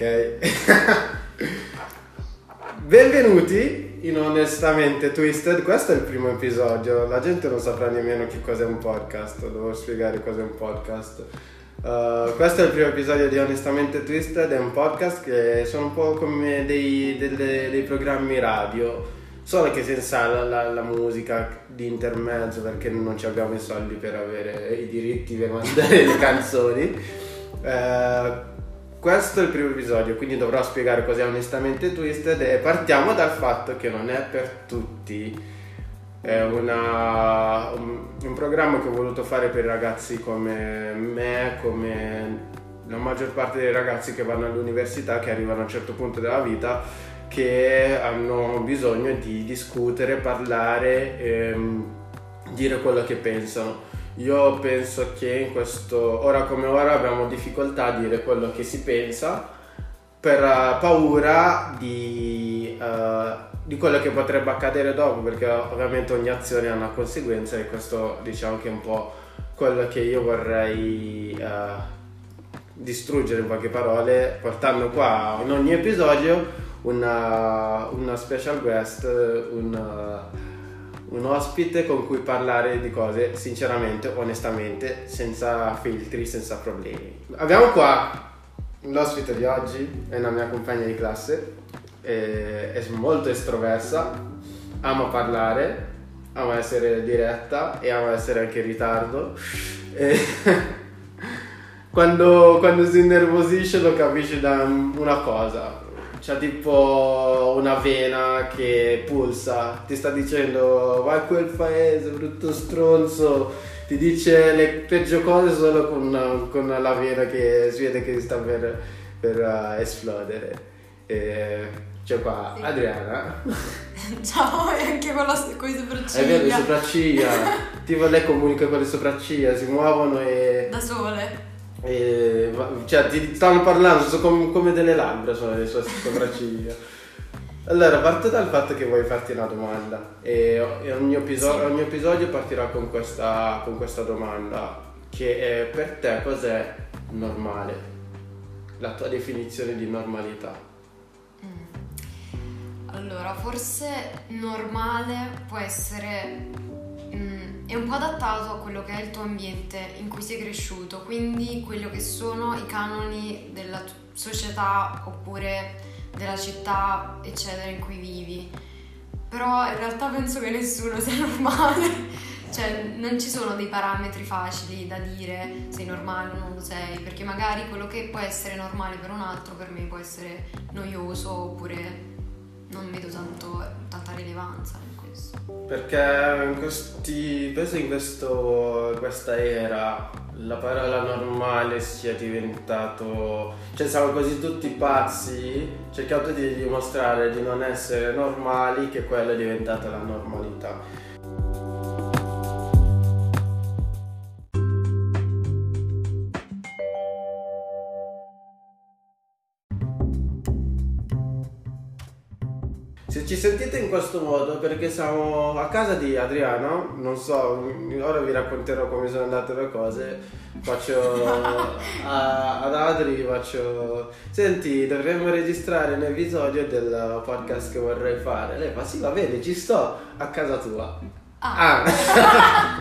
Ok. Benvenuti in Onestamente Twisted. Questo è il primo episodio. La gente non saprà nemmeno che cos'è un podcast. Devo spiegare cos'è un podcast. Uh, questo è il primo episodio di Onestamente Twisted. È un podcast che sono un po' come dei, delle, dei programmi radio. Solo che senza la, la, la, musica di intermezzo perché non ci abbiamo i soldi per avere i diritti per mandare le canzoni. Uh, questo è il primo episodio, quindi dovrò spiegare cos'è onestamente Twisted e partiamo dal fatto che non è per tutti. È una, un, un, programma che ho voluto fare per ragazzi come me, come la maggior parte dei ragazzi che vanno all'università, che arrivano a un certo punto della vita, che hanno bisogno di discutere, parlare, ehm, dire quello che pensano io penso che in questo, ora come ora, abbiamo difficoltà a dire quello che si pensa per uh, paura di, uh, di, quello che potrebbe accadere dopo, perché ovviamente ogni azione ha una conseguenza e questo diciamo che è un po' quello che io vorrei uh, distruggere in poche parole, portando qua in ogni episodio una, una special guest, un un ospite con cui parlare di cose sinceramente, onestamente, senza filtri, senza problemi. Abbiamo qua l'ospite di oggi, è una mia compagna di classe, è, molto estroversa, ama parlare, ama essere diretta e ama essere anche in ritardo. Quando, quando si innervosisce lo capisce da una cosa, c'ha tipo una vena che pulsa, ti sta dicendo vai a quel paese, brutto stronzo, ti dice le peggio cose solo con, con la vena che si vede che sta per, per uh, esplodere. E c'è qua Adriana. Ciao, e anche con, la, con le sopracciglia. È vero, le sopracciglia. tipo lei comunica con le sopracciglia, si muovono e... Da sole. E, cioè, ti stanno parlando, sono come, come delle labbra sono le sue sopracciglia. Allora, parto dal fatto che vuoi farti una domanda e, e ogni, episodio, sì. ogni, episodio, partirà con questa, con questa domanda che è per te cos'è normale? La tua definizione di normalità. Mm. Allora, forse normale può essere mm, è un po' adattato a quello che è il tuo ambiente in cui sei cresciuto, quindi quello che sono i canoni della società oppure della città, eccetera, in cui vivi. Però in realtà penso che nessuno sia normale. cioè, non ci sono dei parametri facili da dire sei normale o non lo sei, perché magari quello che può essere normale per un altro per me può essere noioso oppure non vedo tanto, tanta rilevanza. Perché in questi, penso in questo, questa era la parola normale sia diventato... cioè siamo così tutti pazzi, cercato di dimostrare di non essere normali che quella è diventata la normalità. Sentite in questo modo perché siamo a casa di Adriano, non so, ora vi racconterò come sono andate le cose, faccio a, ad Adri, faccio, senti dovremmo registrare un episodio del podcast che vorrei fare, lei fa sì va bene ci sto a casa tua. Ah. ah.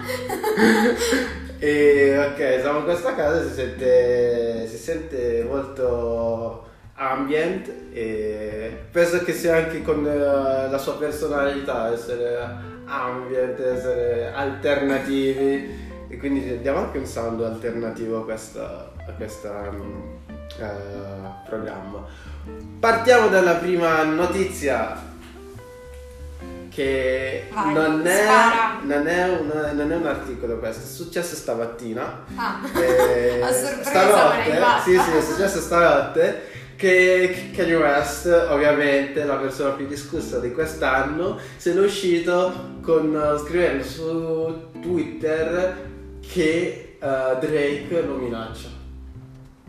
e ok, siamo in questa casa, si sente, si sente molto ambient e penso che sia anche con uh, la sua personalità essere ambient, essere alternativi e quindi diamo anche un sound alternativo a questo um, uh, programma. Partiamo dalla prima notizia che Vai, non, è, non, è una, non, è, un articolo questo, è successo stamattina. Ah, eh, a sorpresa stanotte, sì sì, è successo stanotte che Kanye West, ovviamente la persona più discussa di quest'anno, se n'è uscito con, uh, scrivendo su Twitter che uh, Drake lo minaccia.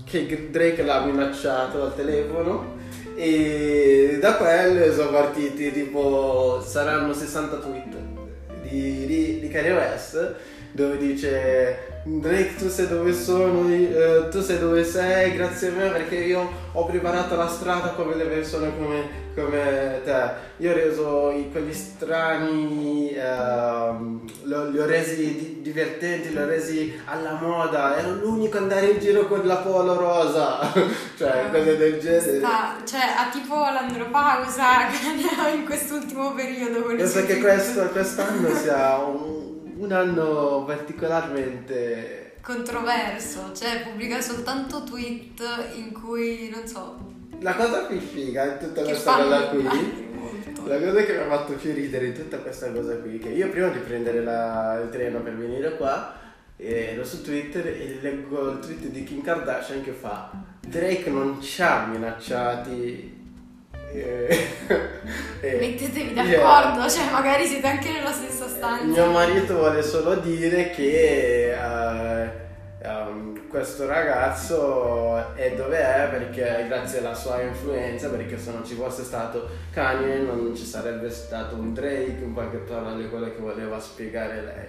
Che Drake l'ha minacciato al telefono e da quello sono partiti tipo saranno 60 tweet di, di, di Kanye West dove dice Drake tu sei dove sono, eh, tu sei dove sei grazie a me perché io ho preparato la strada come le persone come, come te. Io ho reso i, quegli strani, uh, li ho resi di, divertenti, li ho resi alla moda, ero l'unico ad andare in giro con la polo rosa, cioè uh, cose del genere. Sta, cioè ha tipo l'andropausa in quest'ultimo periodo. Penso che questo, quest'anno sia un un anno particolarmente controverso, cioè pubblica soltanto tweet in cui non so. La cosa più figa in tutta questa cosa qui, la cosa che mi ha fatto più ridere in tutta questa cosa qui, che io prima di prendere la, il treno per venire qua, ero su Twitter e leggo il tweet di Kim Kardashian che fa Drake non ci ha minacciati eh, eh, Mettetevi d'accordo, yeah. cioè magari siete anche nella stessa stanza. Mio marito vuole solo dire che uh, um, questo ragazzo è dove è perché grazie alla sua influenza, perché se non ci fosse stato Kanye non ci sarebbe stato un Drake, un qualche parole quello che voleva spiegare lei.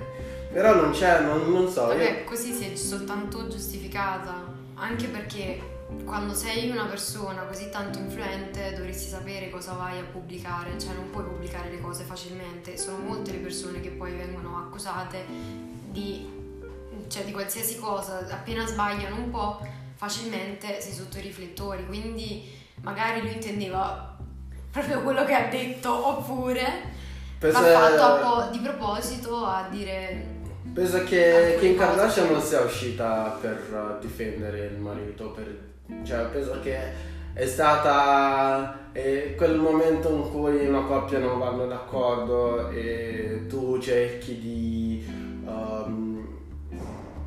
Però non c'è, non, non so. Vabbè, io... così si è soltanto giustificata, anche perché quando sei una persona così tanto influente dovresti sapere cosa vai a pubblicare, cioè non puoi pubblicare le cose facilmente, sono molte le persone che poi vengono accusate di, cioè di qualsiasi cosa, appena sbagliano un po' facilmente sei sotto i riflettori, quindi magari lui intendeva proprio quello che ha detto oppure Penso l'ha fatto è... di proposito a dire Penso che Kim Kardashian non sia uscita per difendere il marito, per cioè, penso che è stata è quel momento in cui una coppia non vanno d'accordo e tu cerchi di, um,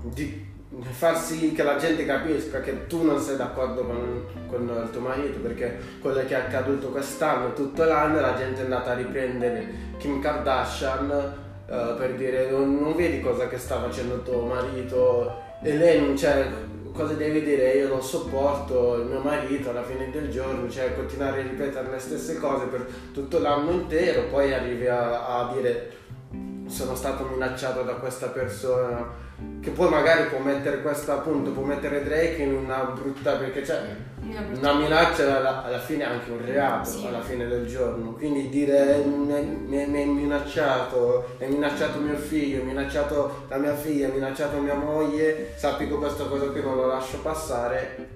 di far sì che la gente capisca che tu non sei d'accordo con, con, il tuo marito perché quello che è accaduto quest'anno tutto l'anno la gente è andata a riprendere Kim Kardashian uh, per dire non, non, vedi cosa che sta facendo tuo marito? E lei non c'è cosa devi dire? Io non sopporto il mio marito alla fine del giorno, cioè continuare a ripetere le stesse cose per tutto l'anno intero, poi arrivi a, a dire sono stato minacciato da questa persona che poi magari può mettere questo appunto può mettere Drake in una brutta perché c'è una minaccia alla, alla fine è anche un reato sì. alla fine del giorno. Quindi dire mi hai minacciato hai minacciato mio figlio hai minacciato la mia figlia hai minacciato mia moglie sappi che questa cosa qui non lo lascio passare.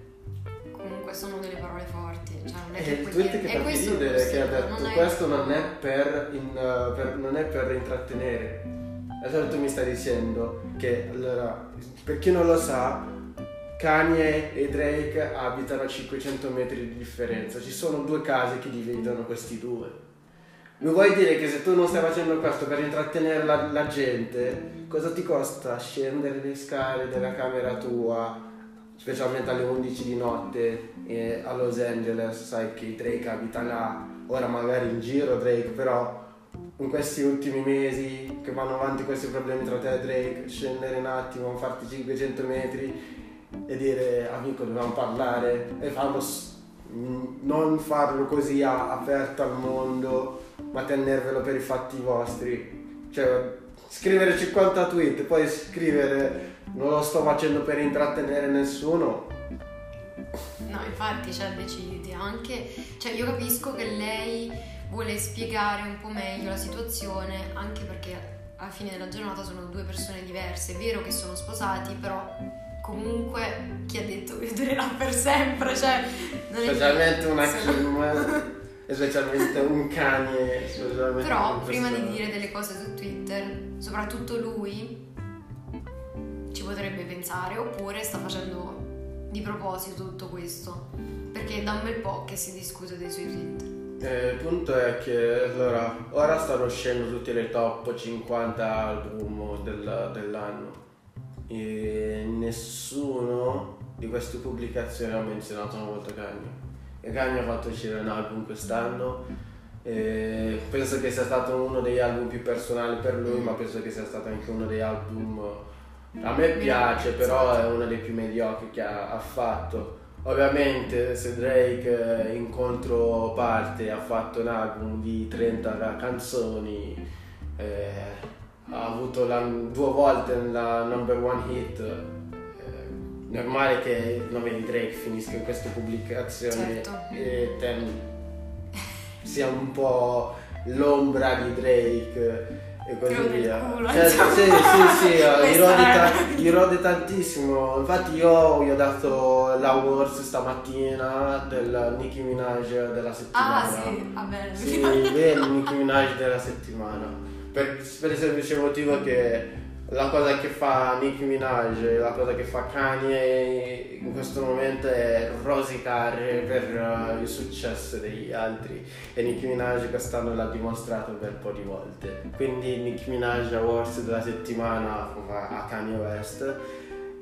Comunque sono delle parole forti cioè non è che il tweet che ha detto questo non è per, in, per, non è per intrattenere allora tu mi stai dicendo che, allora, per chi non lo sa, Kanye e Drake abitano a 500 metri di differenza. Ci sono due case che dividono questi due. Mi vuoi dire che se tu non stai facendo questo per intrattenere la, la gente, cosa ti costa scendere le scale della camera tua, specialmente alle 11 di notte eh, a Los Angeles? Sai che Drake abita là, ora magari in giro Drake, però in questi ultimi mesi che vanno avanti questi problemi tra te e Drake, scendere un attimo, farti 500 metri e dire amico dobbiamo parlare e farlo, non farlo così aperto al mondo ma tenervelo per i fatti vostri. Cioè scrivere 50 tweet poi scrivere non lo sto facendo per intrattenere nessuno. No, infatti, cioè, deciditi anche, cioè, io capisco che lei vuole spiegare un po' meglio la situazione, anche perché alla fine della giornata sono due persone diverse. È vero che sono sposati, però comunque chi ha detto che durerà per sempre, cioè non specialmente una Kim e specialmente un cane. Però prima di dire delle cose su Twitter, soprattutto lui ci potrebbe pensare oppure sta facendo di proposito tutto questo, perché da un bel po' che si discute dei suoi tweet. Eh, il punto è che allora, ora stanno uscendo tutti le top 50 album del, dell'anno. E nessuno di queste pubblicazioni ha menzionato una volta Kanye. E Kanye ha fatto uscire un album quest'anno. E penso che sia stato uno degli album più personali per lui, ma penso che sia stato anche uno degli album a me piace, però è uno dei più mediocri che ha, ha fatto Ovviamente se Drake in controparte ha fatto un album di 30 canzoni, eh, ha avuto la- due volte la number one hit, eh, normale che il nome di Drake finisca in queste pubblicazioni Certo. e te sia un po' l'ombra di Drake e così nel via. culo, Cioè, insomma. sì, sì, sì, gli rode, ta- gli rode tantissimo. Infatti io gli ho dato l'awards stamattina del Nicki Minaj della settimana. Ah sì, va bene. Sì, bene, Nicki Minaj della settimana. Per, per il semplice motivo che la cosa che fa Nicki Minaj, la cosa che fa Kanye in questo momento è rosicare per eh, il successo degli altri e Nicki Minaj quest'anno l'ha dimostrato per un po' di volte. Quindi Nicki Minaj Awards della settimana a Kanye West.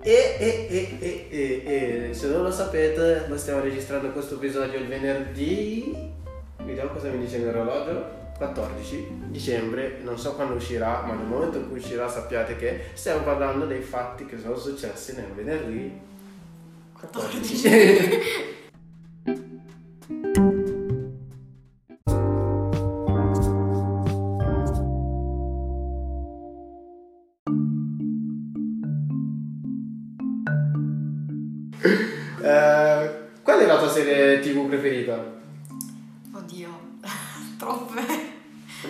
E, e, e, e, e se non lo sapete, noi stiamo registrando questo episodio il venerdì. Vediamo cosa mi dice l'orologio. 14 dicembre, non so quando uscirà, ma nel momento in cui uscirà sappiate che stiamo parlando dei fatti che sono successi nel venerdì 14. Eh, qual è la tua serie tv preferita?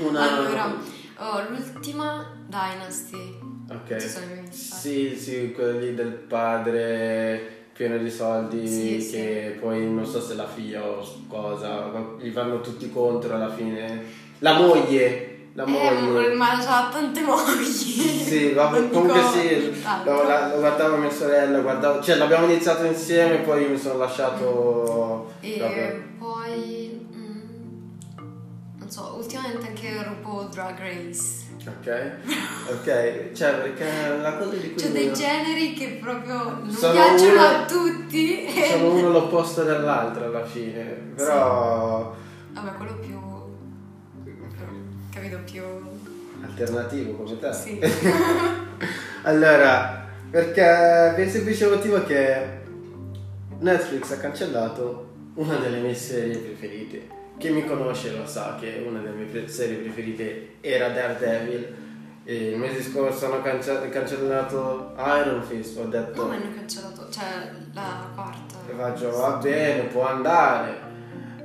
Una... Allora, oh, l'ultima Dynasty. Ok. Ci sono i. Sì, sì, quelli del padre pieno di soldi Sì, che poi non so se la figlia o cosa, gli vanno tutti contro alla fine. La moglie, la moglie. Eh, ma c'ha tante mogli. Sì, vabbè, comunque dico sì, lo, la- lo guardavo mia sorella, guardavo, cioè l'abbiamo iniziato insieme poi mi sono lasciato... E vabbè. poi... non so, ultimamente anche RuPaul Drag Race. Ok, ok, cioè perché la cosa di cui... C'è dei generi che proprio non piacciono uno- a tutti. Sono uno l'opposto dell'altro alla fine, però... Vabbè, quello più... capito, più... alternativo come te. Sì. allora, perché per il semplice motivo che Netflix ha cancellato una delle mie serie preferite. Chi mi conosce lo sa che una delle mie serie preferite era Daredevil. E il mese scorso hanno cance- cancellato Iron Fist. Ho detto, No, ma hanno cancellato, cioè la quarta. e faccio, va bene, può andare.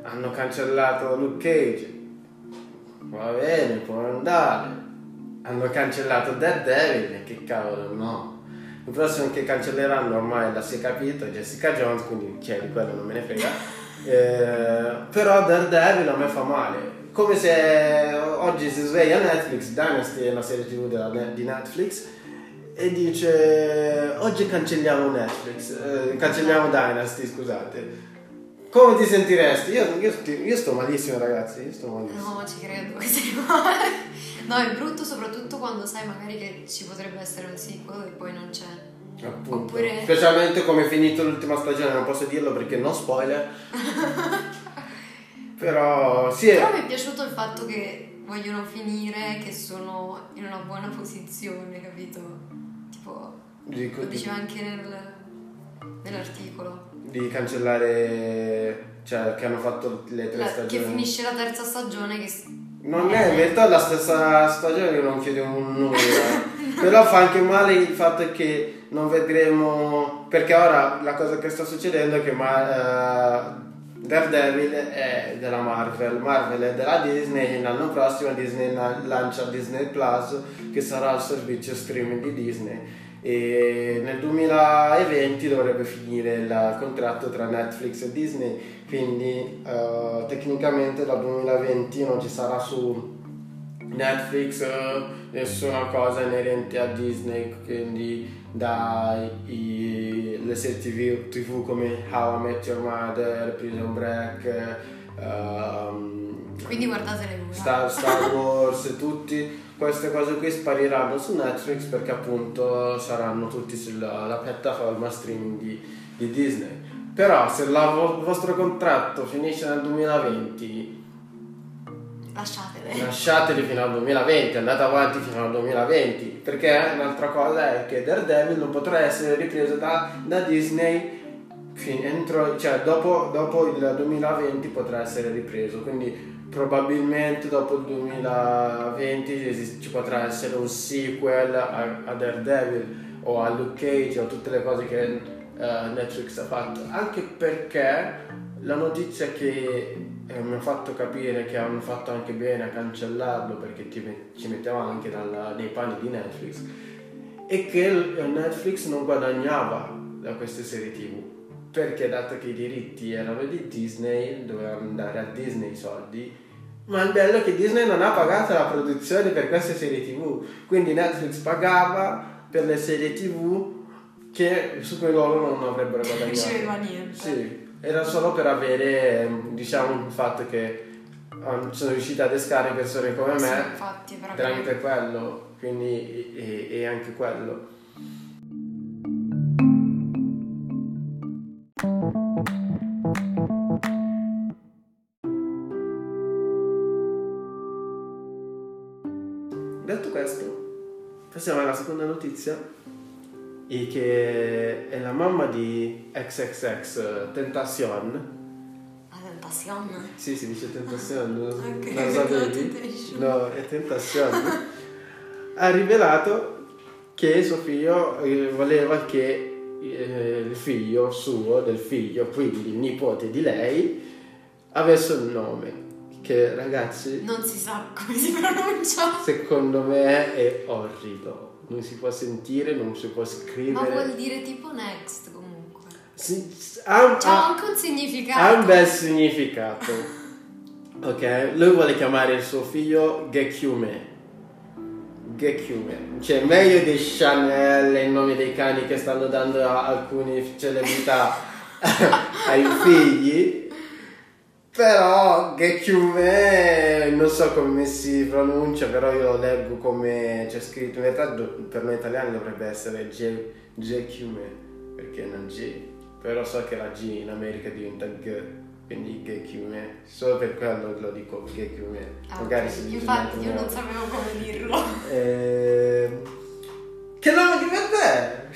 Hanno cancellato Luke Cage. Va bene, può andare. Hanno cancellato Daredevil. e Che cavolo, no. Il prossimo che cancelleranno ormai la si è capito, è Jessica Jones, quindi chi è di quello non me ne frega. Eh, però Daredevil a me fa male. Come se oggi si sveglia Netflix, Dynasty è una serie tv della- di Netflix, e dice oggi cancelliamo Netflix, eh, cancelliamo Dynasty, scusate. Come ti sentiresti? Io, io, io sto malissimo ragazzi, io sto malissimo. No, ci credo che sei male. No, è brutto soprattutto quando sai magari che ci potrebbe essere un sequel e poi non c'è. Appunto. Oppure- Specialmente come è finito l'ultima stagione, non posso dirlo perché no spoiler. Però sì, Però mi è piaciuto il fatto che vogliono finire, che sono in una buona posizione, capito? Tipo, dico, lo di, diceva anche nel, nell'articolo. di cancellare, cioè che hanno fatto le tre La- stagioni. che finisce la terza stagione che... Non è, in verità la stessa stagione non chiede un nulla. Però fa anche male il fatto che non vedremo. Perché ora la cosa che sta succedendo è che ma, eh, Daredevil è della Marvel, Marvel è della Disney e l'anno prossimo Disney la- lancia Disney Plus che sarà il servizio streaming di Disney e nel 2020 dovrebbe finire il contratto tra Netflix e Disney quindi eh, tecnicamente dal 2020 non ci sarà su Netflix eh, nessuna cosa inerente a Disney quindi dai le serie TV, TV come How I Met Your Mother, Prison Break ehm, Quindi guardatele voi. Star, Star Wars tutti queste cose qui spariranno su Netflix perché appunto saranno tutti sulla la piattaforma streaming di, di Disney però se il vostro contratto finisce nel 2020 Lasciatele. lasciateli fino al 2020 andate avanti fino al 2020 perché un'altra cosa è che Daredevil non potrà essere ripreso da, da Disney entro, cioè dopo, dopo il 2020 potrà essere ripreso quindi probabilmente dopo il 2020 ci potrà essere un sequel a, a Daredevil o a Luke Cage o tutte le cose che uh, Netflix ha fatto, anche perché la notizia che eh, mi ha fatto capire che hanno fatto anche bene a cancellarlo perché ci metteva anche dalla, nei panni di Netflix. È che Netflix non guadagnava da queste serie tv perché dato che i diritti erano di Disney dovevano andare a Disney i soldi. Ma il bello è che Disney non ha pagato la produzione per queste serie tv quindi Netflix pagava per le serie tv che su cui loro non avrebbero guadagnato. non riceveva niente. Sì era solo per avere diciamo il fatto che um, sono riuscita ad escare persone come sì, me infatti, tramite quello quindi e, e anche quello. Detto questo passiamo alla seconda notizia e che è la mamma di XXX Tentacion. Ah, Tentacion? Sì, si dice Tentacion, okay. non sapevi? No, è Tentacion. ha rivelato che suo figlio eh, voleva che eh, il figlio suo, del figlio, quindi il nipote di lei, avesse un nome. Che ragazzi... Non si sa come si pronuncia. Secondo me è orrido non si può sentire, non si può scrivere. Ma vuol dire tipo next comunque. Sì, ha, C'ha anche un significato. Ha un bel significato. ok? Lui vuole chiamare il suo figlio Gekyume. Gekyume. Cioè meglio di Chanel e il nome dei cani che stanno dando a alcune celebrità ai figli però Gekyume non so come si pronuncia, però io lo leggo come c'è scritto. In realtà per noi italiani dovrebbe essere Gekyume, perché non G. Però so che la G in America diventa G, quindi Gekyume. Solo per quello lo dico Gekyume. Ah, Magari okay. si Infatti io non sapevo come dirlo. Eh... Che nome di me Beh,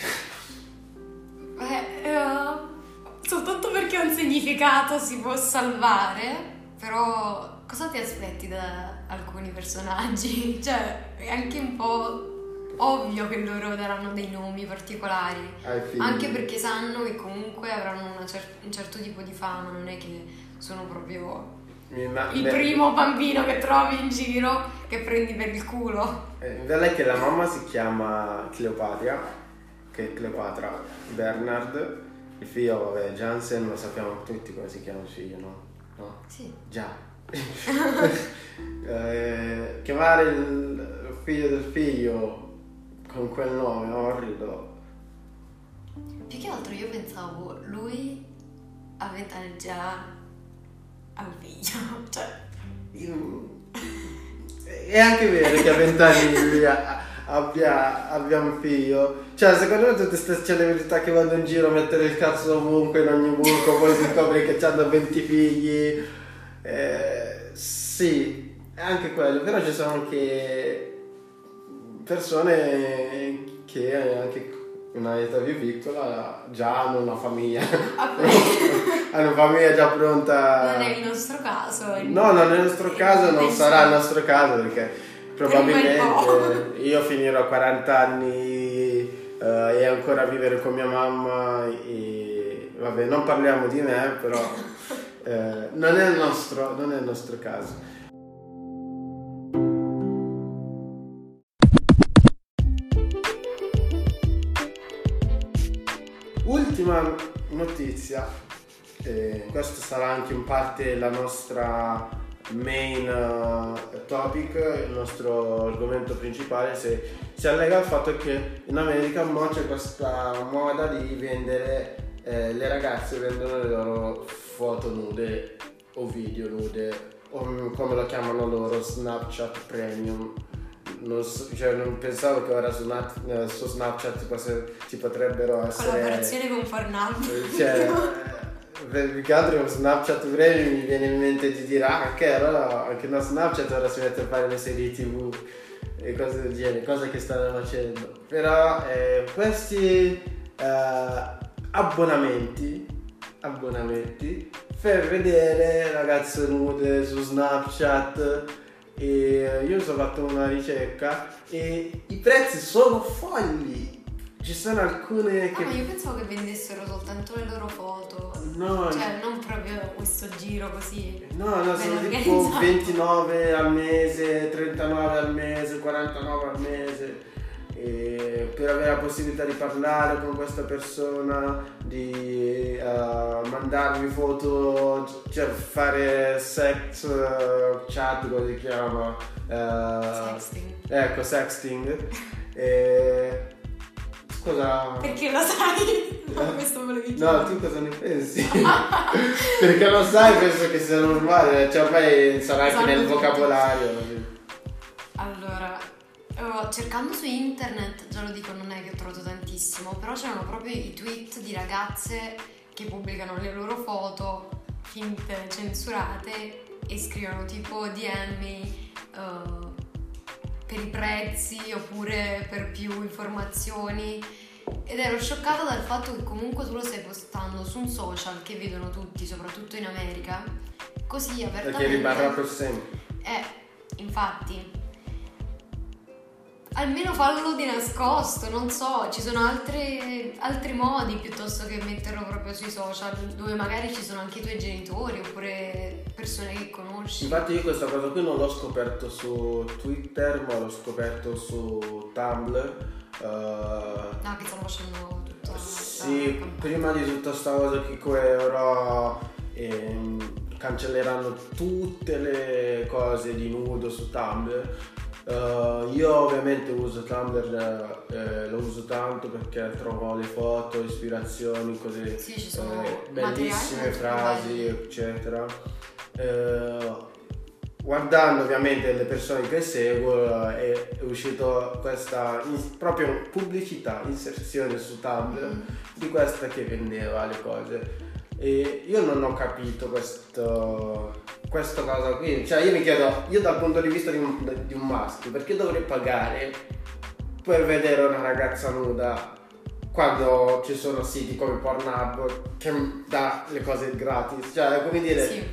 ha un significato si può salvare, però cosa ti aspetti da alcuni personaggi? Cioè, è anche un po' ovvio che loro daranno dei nomi particolari, anche perché sanno che comunque avranno cer- un certo tipo di fama, non è che sono proprio ma, il beh, primo bambino che trovi in giro che prendi per il culo. Eh, è che la mamma si chiama Cleopatra, che è Cleopatra Bernard il figlio, vabbè, Jansen, lo sappiamo tutti come si chiama il figlio, no? No? Sì. Già. eh, chiamare il figlio del figlio con quel nome orrido. Più che altro io pensavo, lui a vent'anni già al figlio, cioè... Io... È anche vero che a vent'anni lui ha abbia, abbia un figlio. Cioè, secondo me tutte queste celebrità che vanno in giro a mettere il cazzo ovunque, in ogni buco, poi si scopre che hanno 20 figli. Eh, sì, anche quello, però ci sono anche persone che anche una età più piccola già hanno una famiglia hanno una famiglia già pronta non è il nostro caso no non è il nostro caso non sarà il nostro caso perché probabilmente io finirò 40 anni uh, e ancora vivere con mia mamma e vabbè non parliamo di me però uh, non, è il nostro, non è il nostro caso. Ultima notizia eh, questo sarà anche in parte la nostra main uh, topic, il nostro argomento principale, si, si allega al fatto che in America mo c'è questa moda di vendere, eh, le ragazze vendono le loro foto nude o video nude o come lo chiamano loro Snapchat Premium. Non, so, cioè, non pensavo che ora su, Nat, eh, su Snapchat si potrebbero essere collaborazione con Pornhub cioè, più che altro Snapchat breve mi viene in mente di dire ah che allora anche no Snapchat ora si mette a fare le serie tv e cose del genere, cose che stanno facendo. Però eh, questi eh, abbonamenti abbonamenti per vedere ragazze nude su Snapchat e io ho fatto una ricerca e i prezzi sono folli. Ci sono alcune che... Ah, ma io pensavo che vendessero soltanto le loro foto. No, Cioè, non proprio questo giro così. no, no, sono tipo organizzato. 29 al mese, 39 al mese, 49 al mese. E per avere la possibilità di parlare con questa persona, di eh, mandarmi foto, cioè fare sex eh, chat, come si chiama? Eh, Sexting. Ecco, sexting. E... Scusa. Perché lo sai? No, questo volevi dire. No, tu cosa ne pensi? Perché lo sai, penso che sia normale, cioè ormai sarà anche nel vocabolario. Allora, eh, cercando su internet, già lo dico, non è che ho trovato tantissimo, però c'erano proprio i tweet di ragazze che pubblicano le loro foto finte, censurate e scrivono tipo DMi eh, per i prezzi oppure per più informazioni. Ed ero scioccata dal fatto che comunque tu lo stai postando su un social che vedono tutti, soprattutto in America, così apertamente. Perché rimarrà per sempre. Eh, infatti. Almeno fallo di nascosto, non so, ci sono altre- altri modi piuttosto che metterlo proprio sui social, dove magari ci sono anche i tuoi genitori oppure persone che conosci. Infatti io questa cosa qui non l'ho scoperto su Twitter, ma l'ho scoperto su Tumblr. eh, No, che stanno facendo tutta Sì, prima di tutta sta cosa che ora ehm, cancelleranno tutte le cose di nudo su Tumblr. Eh, io ovviamente uso Tumblr, eh, lo uso tanto perché trovo le foto, ispirazioni, cose Sì, eh, bellissime molto frasi, eccetera. Eh, guardando ovviamente le persone che seguo eh, è, uscito questa in- proprio pubblicità, inserzione su Tumblr Mm. di questa che vendeva le cose. E io non ho capito questo, questa cosa qui. Cioè io mi chiedo, io dal punto di vista di un, di un maschio, perché dovrei pagare per vedere una ragazza nuda quando ci sono siti come Pornhub che dà le cose gratis? Cioè è come dire, Sì.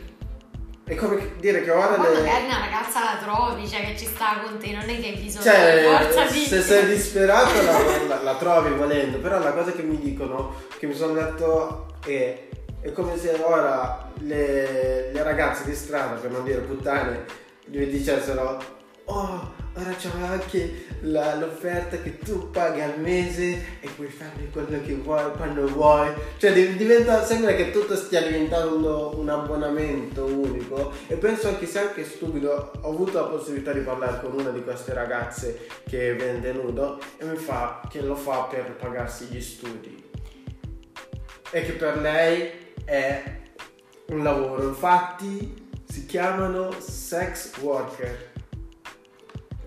è come dire che ora Ma le... magari una ragazza la trovi, cioè che ci sta con te, non è che hai bisogno Cioè, di forza di... se sei disperato la, la- la trovi volendo, però la cosa che mi dicono, che mi sono detto è, è come se ora le, le ragazze di strada, per non dire puttane, gli dicessero, oh, ora c'è anche la- l'offerta che tu paghi al mese e puoi farmi quello che vuoi quando vuoi. Cioè div- diventa, sembra che tutto stia diventando un abbonamento unico e penso anche sia anche stupido. Ho avuto la possibilità di parlare con una di queste ragazze che vende nudo e mi fa che lo fa per pagarsi gli studi e che per lei è un lavoro. Infatti si chiamano sex worker.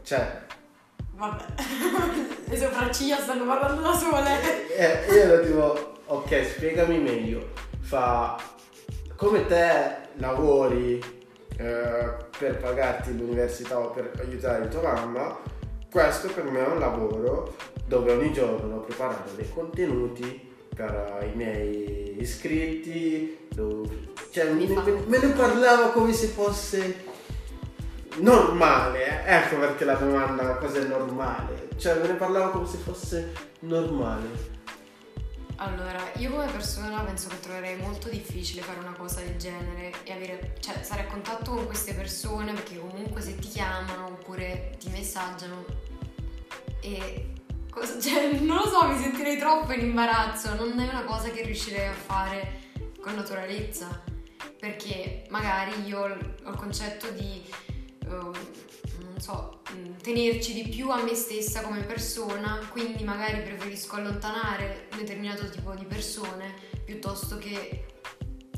Cioè, Vabbè, le sopracciglia stanno parlando da sole. Eh, io ero tipo, ok, spiegami meglio. Fa, come te lavori eh, per pagarti l'università o per aiutare tua mamma, questo per me è un lavoro dove ogni giorno devo preparare dei contenuti per i miei iscritti. dove- cioè, me, me- me ne parlava come se fosse normale, eh. ecco perché la domanda cosa è normale, cioè me ne parlava come se fosse normale. Allora, io come persona penso che troverei molto difficile fare una cosa del genere e avere, cioè stare a contatto con queste persone perché comunque se ti chiamano oppure ti messaggiano e cioè, non lo so, mi sentirei troppo in imbarazzo, non è una cosa che riuscirei a fare con naturalezza perché magari io ho il concetto di eh, non so, mh, tenerci di più a me stessa come persona, quindi magari preferisco allontanare un determinato tipo di persone piuttosto che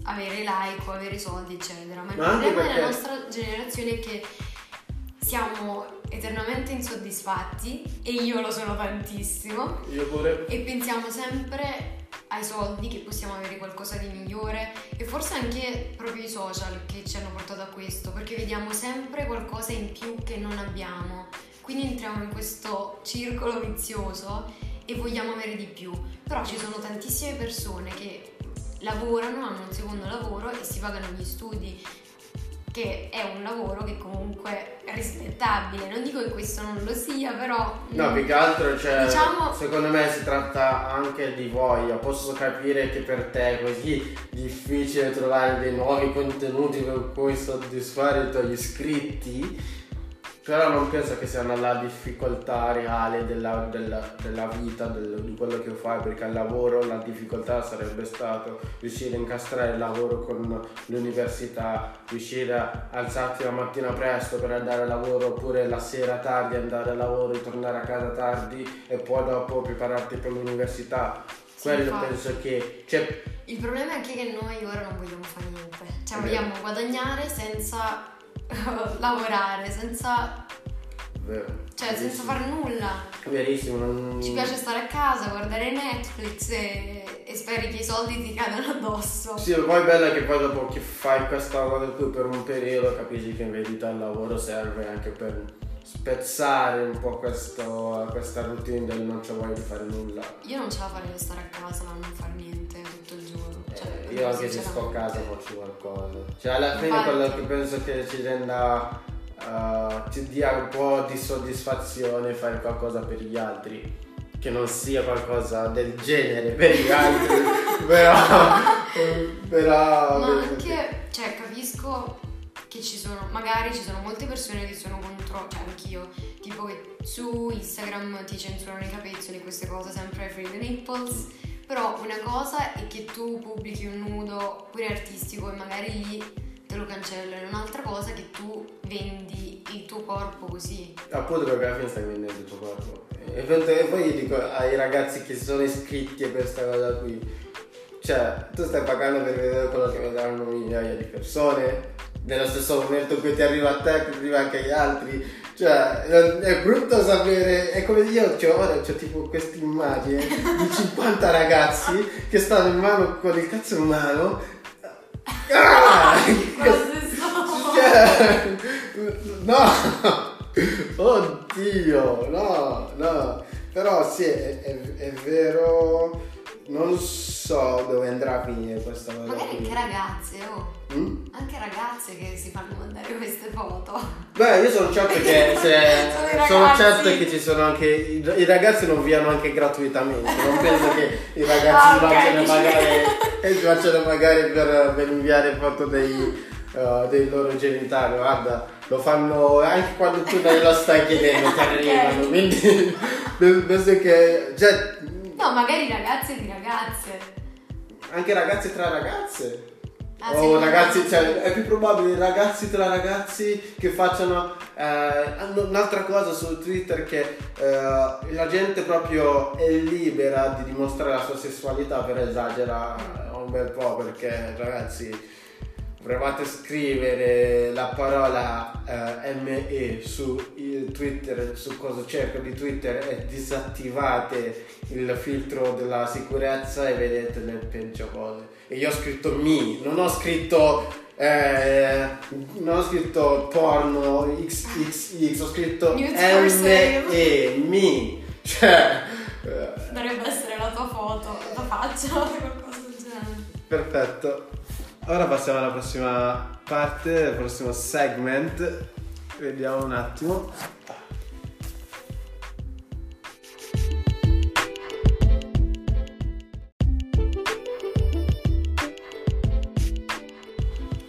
avere like o avere soldi, eccetera. Ma il Ma problema della nostra generazione è che siamo eternamente insoddisfatti e io lo sono tantissimo. Io pure. e pensiamo sempre ai soldi che possiamo avere qualcosa di migliore e forse anche proprio i social che ci hanno portato a questo perché vediamo sempre qualcosa in più che non abbiamo. Quindi entriamo in questo circolo vizioso e vogliamo avere di più. Però ci sono tantissime persone che lavorano, hanno un secondo lavoro e si pagano gli studi che è un lavoro che comunque è rispettabile. Non dico che questo non lo sia, però. No, più che altro, cioè, diciamo... secondo me si tratta anche di voglia. Posso capire che per te è così difficile trovare dei nuovi contenuti per cui soddisfare i tuoi iscritti però non penso che sia la difficoltà reale della, della, della vita, del, di quello che fai, perché al lavoro la difficoltà sarebbe stato riuscire a incastrare il lavoro con l'università, riuscire a alzarti la mattina presto per andare al lavoro oppure la sera tardi andare al lavoro e tornare a casa tardi e poi dopo prepararti per l'università. Sì, Quello infatti. penso che... Cioè... Il problema è anche che noi ora non vogliamo fare niente, cioè vogliamo guadagnare senza lavorare senza Vero. Cioè, senza fare nulla. Verissimo. Non... Ci piace stare a casa, guardare Netflix e, e speri che i soldi ti cadano addosso. Sì, poi è bello che poi dopo che fai questa cosa qui per un periodo capisci che in verità il lavoro serve anche per spezzare un po' questo, questa routine del non c'è voglia di fare nulla. Io non ce la farei stare a casa a non fare niente io anche se sto a casa faccio qualcosa. Cioè alla fine Infatti, quello che penso che ci renda uh, ti dia un po' di soddisfazione fare qualcosa per gli altri che non sia qualcosa del genere per gli altri però però ma anche cioè capisco che ci sono magari ci sono molte persone che sono contro cioè anch'io tipo che su Instagram ti censurano i capezzoli queste cose sempre free the nipples però una cosa è che tu pubblichi un nudo pure artistico e magari lì te lo cancellano. Un'altra cosa è che tu vendi il tuo corpo così. Appunto perché alla fine stai vendendo il tuo corpo. E poi io dico ai ragazzi che si sono iscritti a questa cosa qui, cioè tu stai pagando per vedere quello che vedranno migliaia di persone, nello stesso momento in cui ti arriva a te, arriva anche agli altri. Cioè, è brutto sapere, è come io c'ho ora c'ho tipo questa immagine di 50 ragazzi che stanno in mano con il cazzo in mano Ah! no! Oddio, no, no. Però sì, è, è, è vero non so dove andrà a finire questa cosa. Magari anche ragazze, oh. Mm? Anche ragazze che si fanno mandare queste foto. Beh, io sono certo che se, sono, certo che ci sono anche. I, i, ragazzi non viano anche gratuitamente. Non penso che i ragazzi ah, okay. facciano magari. facciano magari per, per inviare foto dei, uh, dei loro genitali. Guarda lo fanno anche quando tu non lo stai chiedendo, ti arrivano. Quindi penso che. Cioè, No, magari ragazze di ragazze. Anche ragazze tra ragazze. Ah, o sì, ragazzi, cioè, è più probabile ragazzi tra ragazzi che facciano eh, un'altra cosa su Twitter che eh, la gente proprio è libera di dimostrare la sua sessualità per esagerare un bel po' perché ragazzi provate a scrivere la parola eh, ME su Twitter, su cosa cerco di Twitter e disattivate il filtro della sicurezza e vedete le peggio cose. E io ho scritto mi, non ho scritto eh, non ho scritto porno XXX, ho scritto ME, mi. Cioè, eh. dovrebbe essere la tua foto, la faccia, qualcosa del genere. Perfetto. Ora passiamo alla prossima parte, al prossimo segment. Vediamo un attimo.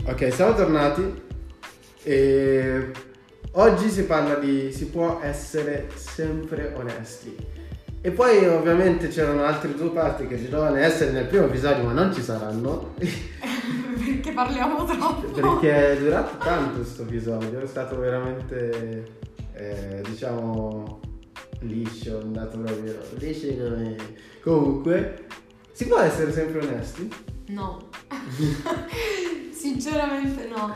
Ok, siamo tornati e oggi si parla di si può essere sempre onesti. E poi ovviamente c'erano altre due parti che ci dovevano essere nel primo episodio ma non ci saranno. perché parliamo troppo. Perché è durato tanto questo episodio, è stato veramente, eh, diciamo, liscio, è andato proprio liscio come... Comunque, si può essere sempre onesti? No. Sinceramente no.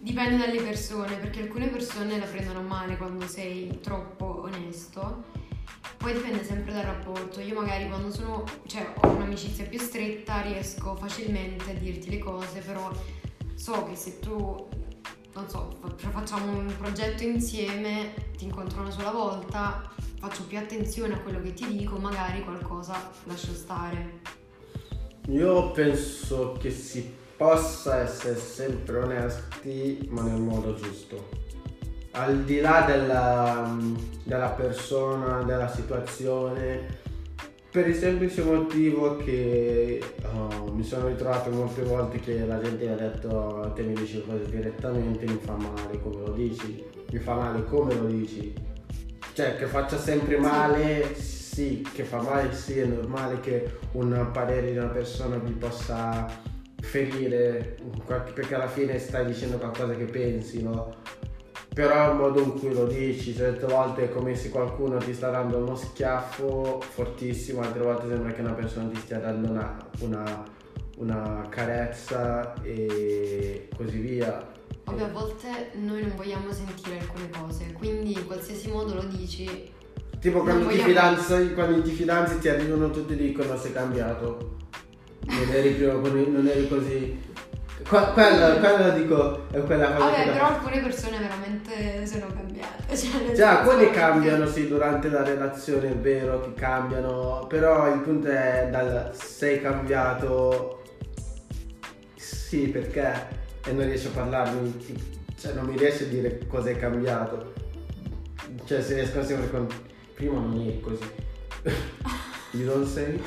Dipende dalle persone, perché alcune persone la prendono male quando sei troppo onesto poi dipende sempre dal rapporto. Io magari quando sono, cioè ho un'amicizia più stretta riesco facilmente a dirti le cose, però so che se tu, non so, facciamo un progetto insieme, ti incontro una sola volta, faccio più attenzione a quello che ti dico, magari qualcosa lascio stare. Io penso che si possa essere sempre onesti, ma nel modo giusto. Al di là della, della persona, della situazione, per il semplice motivo che uh, mi sono ritrovato molte volte che la gente mi ha detto te mi dici cose direttamente, mi fa male come lo dici, mi fa male come lo dici. Cioè che faccia sempre male, sì, che fa male, sì, è normale che un parere di una persona vi possa ferire, perché alla fine stai dicendo qualcosa che pensi, no? però il modo in cui lo dici, certe volte è come se qualcuno ti sta dando uno schiaffo fortissimo, altre volte sembra che una persona ti stia dando una, una, una carezza e così via. Vabbè, a volte noi non vogliamo sentire alcune cose, quindi in qualsiasi modo lo dici. Tipo quando, ti, fidanzi, quando ti fidanzi ti arrivano tutti e dicono sei cambiato. Non eri, più, non eri così Qua, quello, quello dico è quella cosa. Vabbè, però alcune persone veramente sono cambiate. Cioè, Già, alcune cambiano sì durante la relazione, è vero che cambiano, però il punto è dal sei cambiato. Sì, perché? E non riesco a parlarmi, cioè non mi riesco a dire cosa è cambiato. Cioè se riesco sempre con. Prima non eri così. You don't say?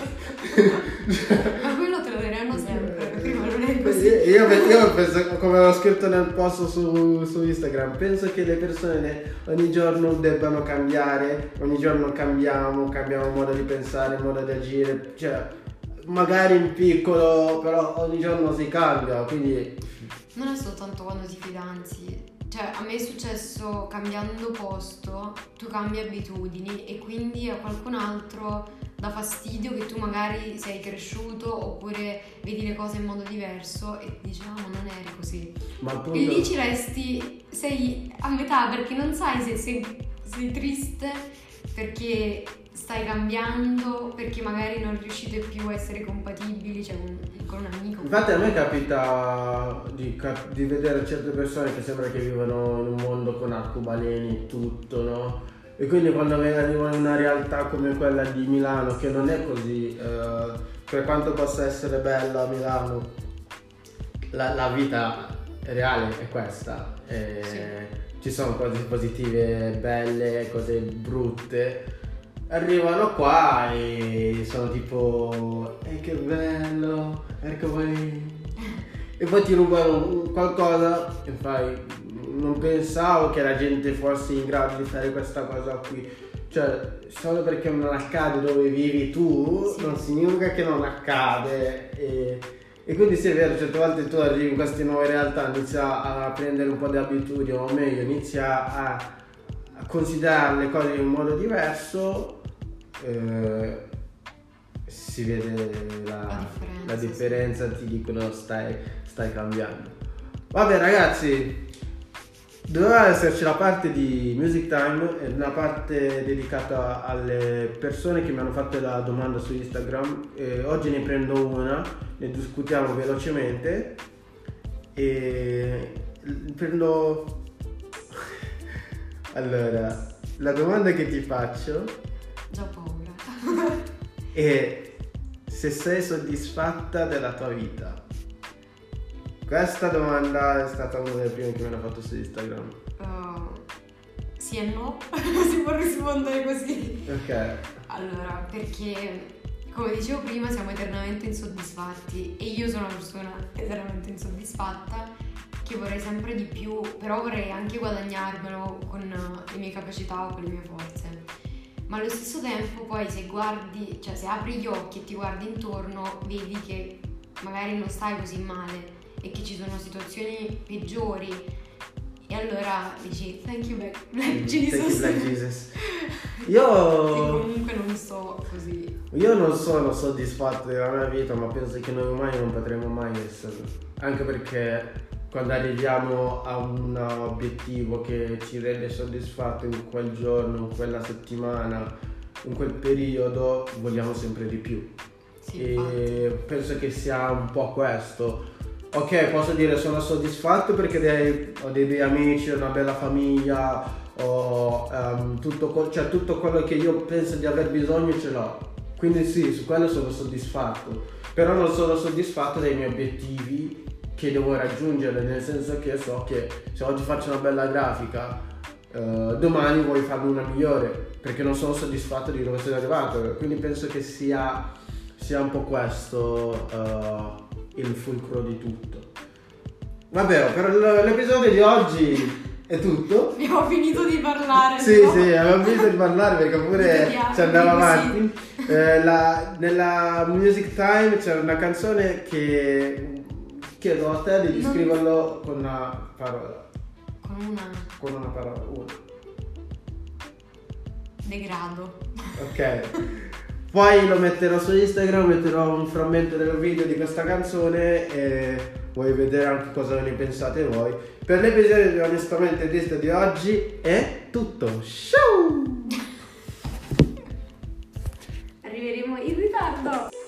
Ma quello te lo diranno sempre, prima non è così. Io, io penso, come ho scritto nel post su, su, Instagram, penso che le persone ogni giorno debbano cambiare, ogni giorno cambiamo, cambiamo modo di pensare, modo di agire, cioè magari in piccolo, però ogni giorno si cambia, quindi... Non è soltanto quando ti fidanzi, cioè a me è successo cambiando posto, tu cambi abitudini e quindi a qualcun altro dà fastidio che tu magari sei cresciuto oppure vedi le cose in modo diverso e dici no ma non eri così. Ma appunto... E lì ci resti, sei a metà perché non sai se sei, sei triste perché stai cambiando, perché magari non riuscite più a essere compatibili cioè, con un amico. Infatti a me capita di, di vedere certe persone che sembra che vivono in un mondo con arcobaleni e tutto, no? E quindi quando arrivo in una realtà come quella di Milano, che non è così, eh, per quanto possa essere bella Milano, la, la vita reale è questa. E sì. Ci sono cose positive, belle, cose brutte. Arrivano qua e sono tipo, eh che bello, ecco poi... E poi ti rubano qualcosa e fai, non pensavo che la gente fosse in grado di fare questa cosa qui. Cioè, solo perché non accade dove vivi tu, sì. non significa che non accade. E, e quindi sì è vero, certe volte tu arrivi in queste nuove realtà, inizi a prendere un po' di abitudini, o meglio, inizi a, a considerare le cose in un modo diverso, eh, si vede la, la differenza, la differenza sì. ti dicono stai, stai cambiando. Vabbè ragazzi, Doveva esserci la parte di Music Time e una parte dedicata alle persone che mi hanno fatto la domanda su Instagram. E oggi ne prendo una, ne discutiamo velocemente e prendo... allora, la domanda che ti faccio... Già è se sei soddisfatta della tua vita. Questa domanda è stata una delle prime che mi hanno fatto su Instagram. Uh, sì e no, si può rispondere così. Ok. Allora, perché come dicevo prima siamo eternamente insoddisfatti e io sono una persona eternamente insoddisfatta che vorrei sempre di più, però vorrei anche guadagnarmelo con le mie capacità o con le mie forze. Ma allo stesso tempo poi se guardi, cioè se apri gli occhi e ti guardi intorno, vedi che magari non stai così male e che ci sono situazioni peggiori e allora dici thank you Black, Black Jesus. Thank you Black Jesus. Io... comunque non sto così. Io non sono soddisfatto della mia vita, ma penso che noi umani non potremo mai esserlo. Anche perché quando arriviamo a un obiettivo che ci rende soddisfatto in quel giorno, in quella settimana, in quel periodo, vogliamo sempre di più. Sì, e infatti. penso che sia un po' questo ok, posso dire sono soddisfatto perché dei, ho dei bei amici, una bella famiglia, ho um, tutto, cioè, tutto quello che io penso di aver bisogno ce l'ho. Quindi sì, su quello sono soddisfatto. Però non sono soddisfatto dei miei obiettivi che devo raggiungere, nel senso che so che se oggi faccio una bella grafica, eh, domani vuoi farne una migliore, perché non sono soddisfatto di dove sono arrivato. Quindi penso che sia, sia un po' questo eh, il fulcro di tutto. Vabbè, per l'episodio di oggi è tutto. Abbiamo finito di parlare. Sì, no? sì, abbiamo finito di parlare perché pure ci andava avanti. Eh, la- nella Music Time c'era una canzone che chiedo a te di descriverlo con una parola. Con una? Con una parola, una. Degrado. Ok. Poi lo metterò su Instagram, metterò un frammento del video di questa canzone e vuoi vedere anche cosa ne pensate voi. Per l'episodio di Onestamente Triste di oggi è tutto. Ciao! Arriveremo in ritardo!